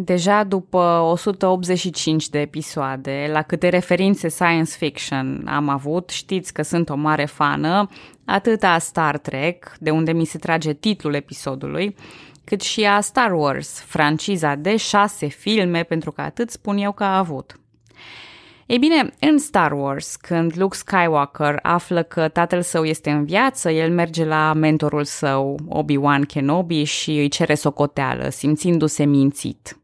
Deja după 185 de episoade, la câte referințe science fiction am avut, știți că sunt o mare fană, atât a Star Trek, de unde mi se trage titlul episodului, cât și a Star Wars, franciza de șase filme, pentru că atât spun eu că a avut. Ei bine, în Star Wars, când Luke Skywalker află că tatăl său este în viață, el merge la mentorul său, Obi-Wan Kenobi, și îi cere socoteală, simțindu-se mințit.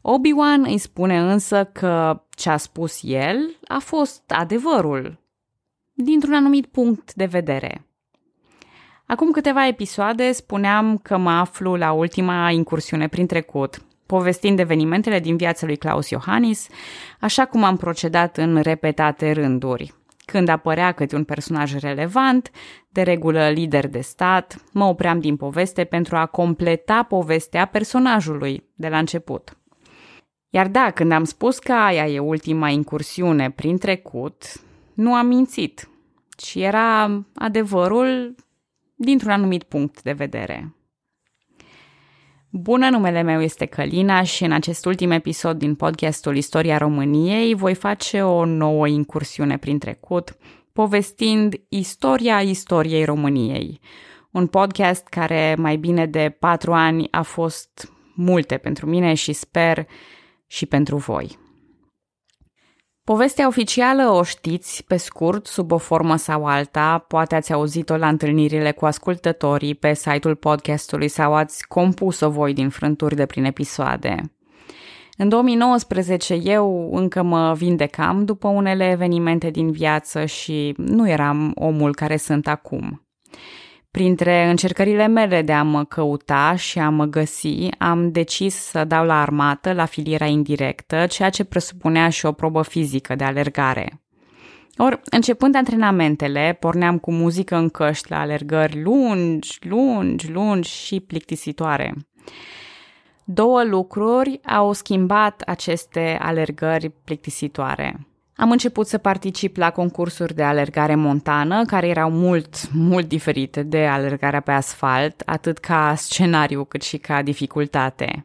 Obi-Wan îi spune însă că ce a spus el a fost adevărul, dintr-un anumit punct de vedere. Acum câteva episoade spuneam că mă aflu la ultima incursiune prin trecut, povestind evenimentele din viața lui Claus Iohannis, așa cum am procedat în repetate rânduri. Când apărea câte un personaj relevant, de regulă lider de stat, mă opream din poveste pentru a completa povestea personajului de la început. Iar da, când am spus că aia e ultima incursiune prin trecut, nu am mințit, ci era adevărul dintr-un anumit punct de vedere. Bună, numele meu este Călina și în acest ultim episod din podcastul Istoria României voi face o nouă incursiune prin trecut, povestind istoria istoriei României. Un podcast care mai bine de patru ani a fost multe pentru mine și sper și pentru voi. Povestea oficială o știți, pe scurt, sub o formă sau alta, poate ați auzit-o la întâlnirile cu ascultătorii pe site-ul podcastului sau ați compus-o voi din frânturi de prin episoade. În 2019 eu încă mă vindecam după unele evenimente din viață și nu eram omul care sunt acum. Printre încercările mele de a mă căuta și a mă găsi, am decis să dau la armată, la filiera indirectă, ceea ce presupunea și o probă fizică de alergare. Or, începând antrenamentele, porneam cu muzică în căști la alergări lungi, lungi, lungi și plictisitoare. Două lucruri au schimbat aceste alergări plictisitoare. Am început să particip la concursuri de alergare montană, care erau mult, mult diferite de alergarea pe asfalt, atât ca scenariu cât și ca dificultate.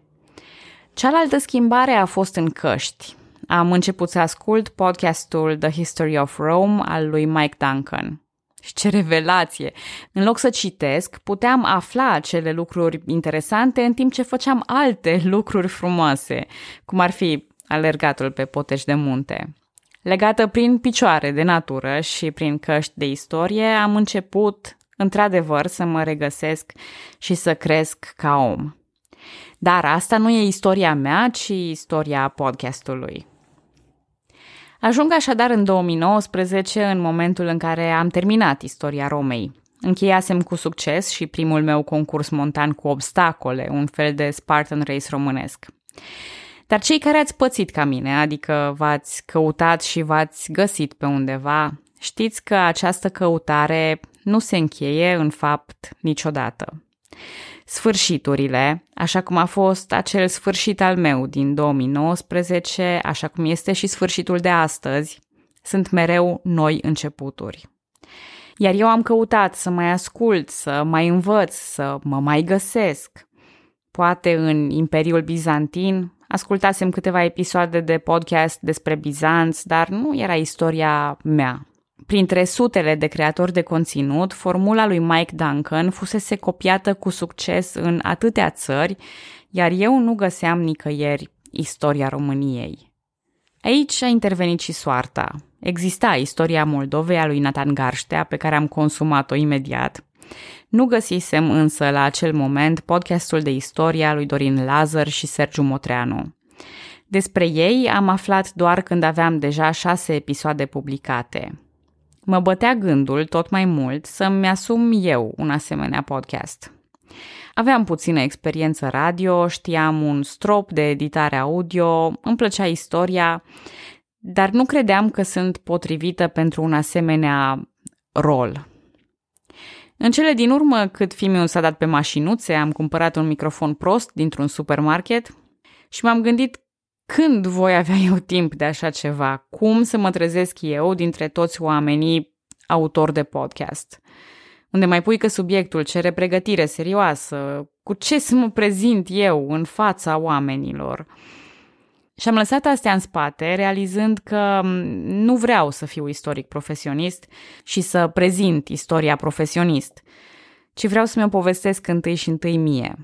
Cealaltă schimbare a fost în căști. Am început să ascult podcastul The History of Rome al lui Mike Duncan. Și ce revelație! În loc să citesc, puteam afla acele lucruri interesante în timp ce făceam alte lucruri frumoase, cum ar fi alergatul pe poteș de munte. Legată prin picioare de natură și prin căști de istorie, am început, într-adevăr, să mă regăsesc și să cresc ca om. Dar asta nu e istoria mea, ci istoria podcastului. Ajung așadar în 2019, în momentul în care am terminat istoria Romei. Încheiasem cu succes și primul meu concurs montan cu obstacole, un fel de Spartan Race românesc. Dar cei care ați pățit ca mine, adică v-ați căutat și v-ați găsit pe undeva, știți că această căutare nu se încheie în fapt niciodată. Sfârșiturile, așa cum a fost acel sfârșit al meu din 2019, așa cum este și sfârșitul de astăzi, sunt mereu noi începuturi. Iar eu am căutat să mai ascult, să mai învăț, să mă mai găsesc. Poate în Imperiul Bizantin Ascultasem câteva episoade de podcast despre Bizanț, dar nu era istoria mea. Printre sutele de creatori de conținut, formula lui Mike Duncan fusese copiată cu succes în atâtea țări, iar eu nu găseam nicăieri istoria României. Aici a intervenit și soarta. Exista istoria Moldovei a lui Nathan Garștea, pe care am consumat-o imediat, nu găsisem însă la acel moment podcastul de istoria lui Dorin Lazar și Sergiu Motreanu. Despre ei am aflat doar când aveam deja șase episoade publicate. Mă bătea gândul tot mai mult să-mi asum eu un asemenea podcast. Aveam puțină experiență radio, știam un strop de editare audio, îmi plăcea istoria, dar nu credeam că sunt potrivită pentru un asemenea rol. În cele din urmă, cât fimiul s-a dat pe mașinuțe, am cumpărat un microfon prost dintr-un supermarket și m-am gândit când voi avea eu timp de așa ceva, cum să mă trezesc eu dintre toți oamenii autori de podcast. unde mai pui că subiectul cere pregătire serioasă, cu ce să mă prezint eu în fața oamenilor. Și am lăsat astea în spate, realizând că nu vreau să fiu istoric profesionist și să prezint istoria profesionist, ci vreau să mi-o povestesc întâi și întâi mie.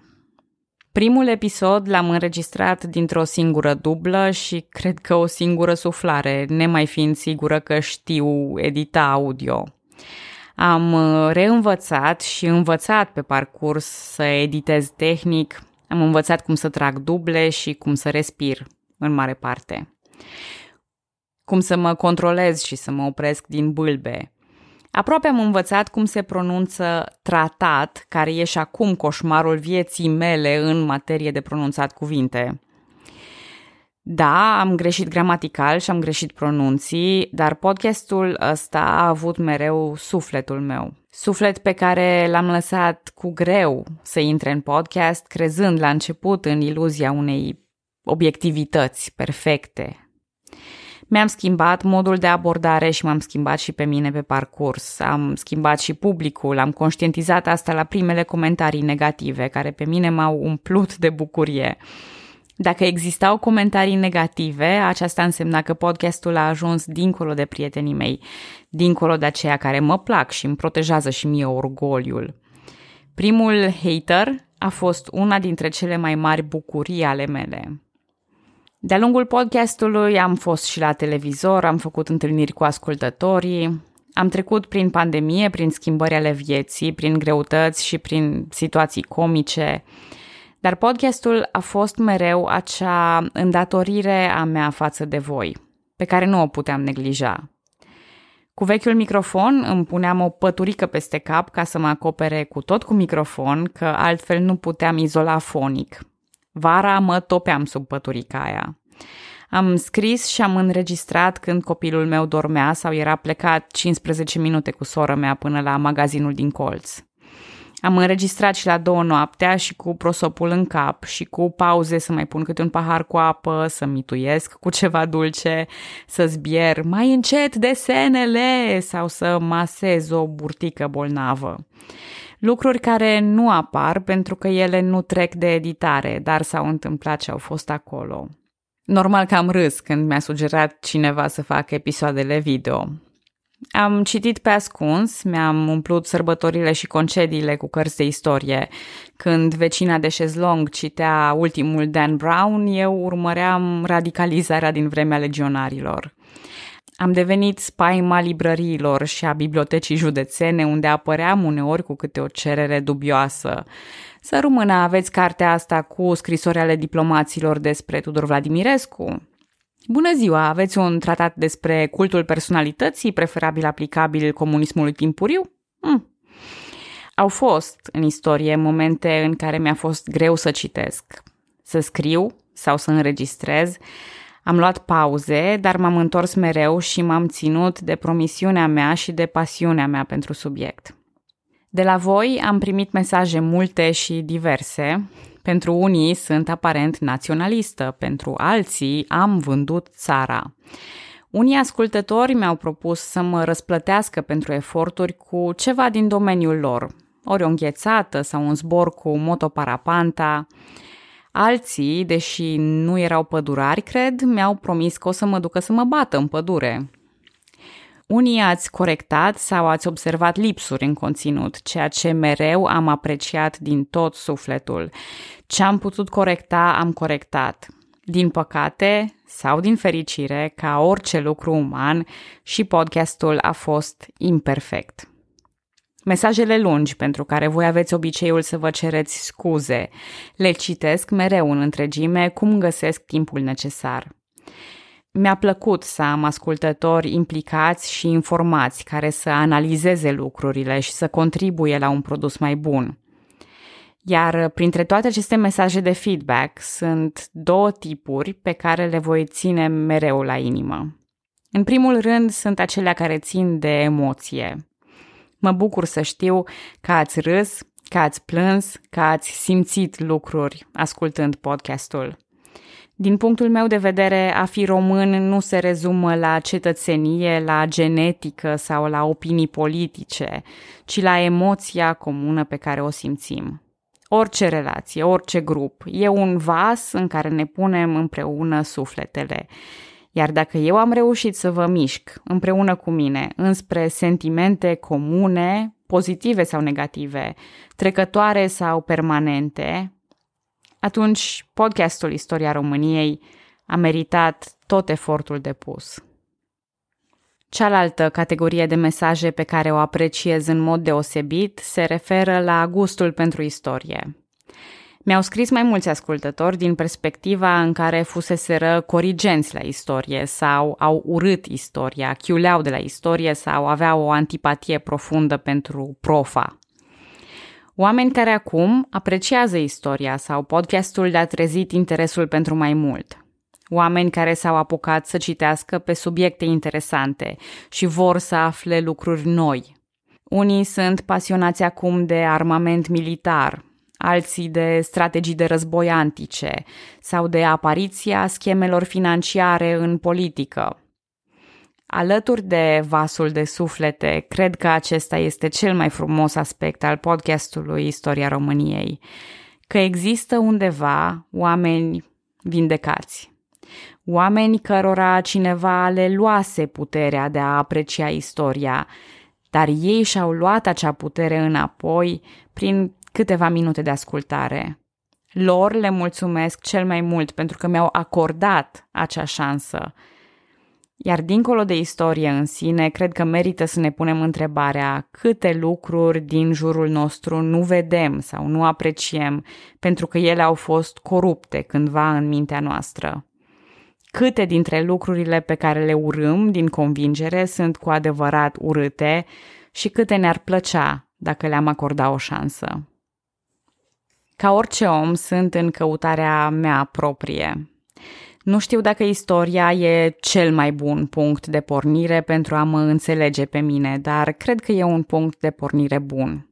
Primul episod l-am înregistrat dintr-o singură dublă și cred că o singură suflare, nemai fiind sigură că știu edita audio. Am uh, reînvățat și învățat pe parcurs să editez tehnic, am învățat cum să trag duble și cum să respir, în mare parte. Cum să mă controlez și să mă opresc din bâlbe. Aproape am învățat cum se pronunță tratat, care e și acum coșmarul vieții mele în materie de pronunțat cuvinte. Da, am greșit gramatical și am greșit pronunții, dar podcastul ăsta a avut mereu sufletul meu. Suflet pe care l-am lăsat cu greu să intre în podcast, crezând la început în iluzia unei obiectivități perfecte. Mi-am schimbat modul de abordare și m-am schimbat și pe mine pe parcurs. Am schimbat și publicul, am conștientizat asta la primele comentarii negative, care pe mine m-au umplut de bucurie. Dacă existau comentarii negative, aceasta însemna că podcastul a ajuns dincolo de prietenii mei, dincolo de aceia care mă plac și îmi protejează și mie orgoliul. Primul hater a fost una dintre cele mai mari bucurii ale mele. De-a lungul podcastului am fost și la televizor, am făcut întâlniri cu ascultătorii, am trecut prin pandemie, prin schimbări ale vieții, prin greutăți și prin situații comice, dar podcastul a fost mereu acea îndatorire a mea față de voi, pe care nu o puteam neglija. Cu vechiul microfon îmi puneam o păturică peste cap ca să mă acopere cu tot cu microfon, că altfel nu puteam izola fonic. Vara mă topeam sub păturica aia. Am scris și am înregistrat când copilul meu dormea sau era plecat 15 minute cu sora mea până la magazinul din colț. Am înregistrat și la două noaptea și cu prosopul în cap și cu pauze să mai pun câte un pahar cu apă, să mituiesc cu ceva dulce, să zbier mai încet desenele sau să masez o burtică bolnavă. Lucruri care nu apar pentru că ele nu trec de editare, dar s-au întâmplat și au fost acolo. Normal că am râs când mi-a sugerat cineva să facă episoadele video. Am citit pe ascuns, mi-am umplut sărbătorile și concediile cu cărți de istorie. Când vecina de șezlong citea ultimul Dan Brown, eu urmăream radicalizarea din vremea legionarilor. Am devenit spaima librăriilor și a bibliotecii județene, unde apăream uneori cu câte o cerere dubioasă. Să rămână, aveți cartea asta cu scrisori ale diplomaților despre Tudor Vladimirescu? Bună ziua, aveți un tratat despre cultul personalității, preferabil aplicabil comunismului timpuriu? Hmm. Au fost în istorie momente în care mi-a fost greu să citesc, să scriu sau să înregistrez. Am luat pauze, dar m-am întors mereu și m-am ținut de promisiunea mea și de pasiunea mea pentru subiect. De la voi am primit mesaje multe și diverse, pentru unii sunt aparent naționalistă, pentru alții am vândut țara. Unii ascultători mi-au propus să mă răsplătească pentru eforturi cu ceva din domeniul lor, ori o înghețată sau un zbor cu motoparapanta. Alții, deși nu erau pădurari, cred, mi-au promis că o să mă ducă să mă bată în pădure. Unii ați corectat sau ați observat lipsuri în conținut, ceea ce mereu am apreciat din tot sufletul. Ce am putut corecta, am corectat. Din păcate sau din fericire, ca orice lucru uman, și podcastul a fost imperfect. Mesajele lungi pentru care voi aveți obiceiul să vă cereți scuze, le citesc mereu în întregime cum găsesc timpul necesar. Mi-a plăcut să am ascultători implicați și informați care să analizeze lucrurile și să contribuie la un produs mai bun. Iar printre toate aceste mesaje de feedback sunt două tipuri pe care le voi ține mereu la inimă. În primul rând sunt acelea care țin de emoție. Mă bucur să știu că ați râs, că ați plâns, că ați simțit lucruri ascultând podcastul. Din punctul meu de vedere, a fi român nu se rezumă la cetățenie, la genetică sau la opinii politice, ci la emoția comună pe care o simțim. Orice relație, orice grup, e un vas în care ne punem împreună sufletele. Iar dacă eu am reușit să vă mișc împreună cu mine înspre sentimente comune, pozitive sau negative, trecătoare sau permanente, atunci podcastul Istoria României a meritat tot efortul depus. Cealaltă categorie de mesaje pe care o apreciez în mod deosebit se referă la gustul pentru istorie. Mi-au scris mai mulți ascultători din perspectiva în care fuseseră corigenți la istorie sau au urât istoria, chiuleau de la istorie sau aveau o antipatie profundă pentru profa. Oameni care acum apreciază istoria sau podcastul le-a trezit interesul pentru mai mult. Oameni care s-au apucat să citească pe subiecte interesante și vor să afle lucruri noi. Unii sunt pasionați acum de armament militar, alții de strategii de război antice sau de apariția schemelor financiare în politică. Alături de vasul de suflete, cred că acesta este cel mai frumos aspect al podcastului Istoria României, că există undeva oameni vindecați, oameni cărora cineva le luase puterea de a aprecia istoria, dar ei și-au luat acea putere înapoi prin câteva minute de ascultare. Lor le mulțumesc cel mai mult pentru că mi-au acordat acea șansă iar dincolo de istorie în sine, cred că merită să ne punem întrebarea câte lucruri din jurul nostru nu vedem sau nu apreciem pentru că ele au fost corupte cândva în mintea noastră. Câte dintre lucrurile pe care le urâm din convingere sunt cu adevărat urâte și câte ne-ar plăcea dacă le-am acorda o șansă. Ca orice om, sunt în căutarea mea proprie, nu știu dacă istoria e cel mai bun punct de pornire pentru a mă înțelege pe mine, dar cred că e un punct de pornire bun.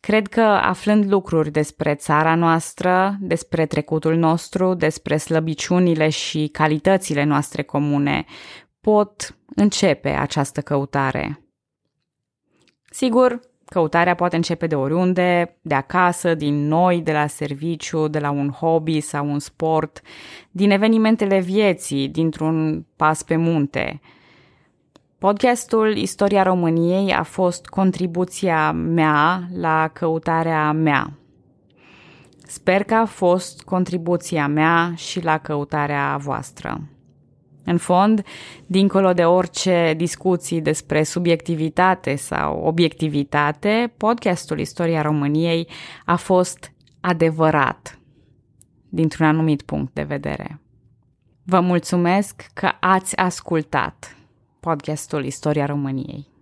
Cred că aflând lucruri despre țara noastră, despre trecutul nostru, despre slăbiciunile și calitățile noastre comune, pot începe această căutare. Sigur, Căutarea poate începe de oriunde, de acasă, din noi, de la serviciu, de la un hobby sau un sport, din evenimentele vieții, dintr-un pas pe munte. Podcastul Istoria României a fost contribuția mea la căutarea mea. Sper că a fost contribuția mea și la căutarea voastră. În fond, dincolo de orice discuții despre subiectivitate sau obiectivitate, podcastul Istoria României a fost adevărat dintr-un anumit punct de vedere. Vă mulțumesc că ați ascultat podcastul Istoria României.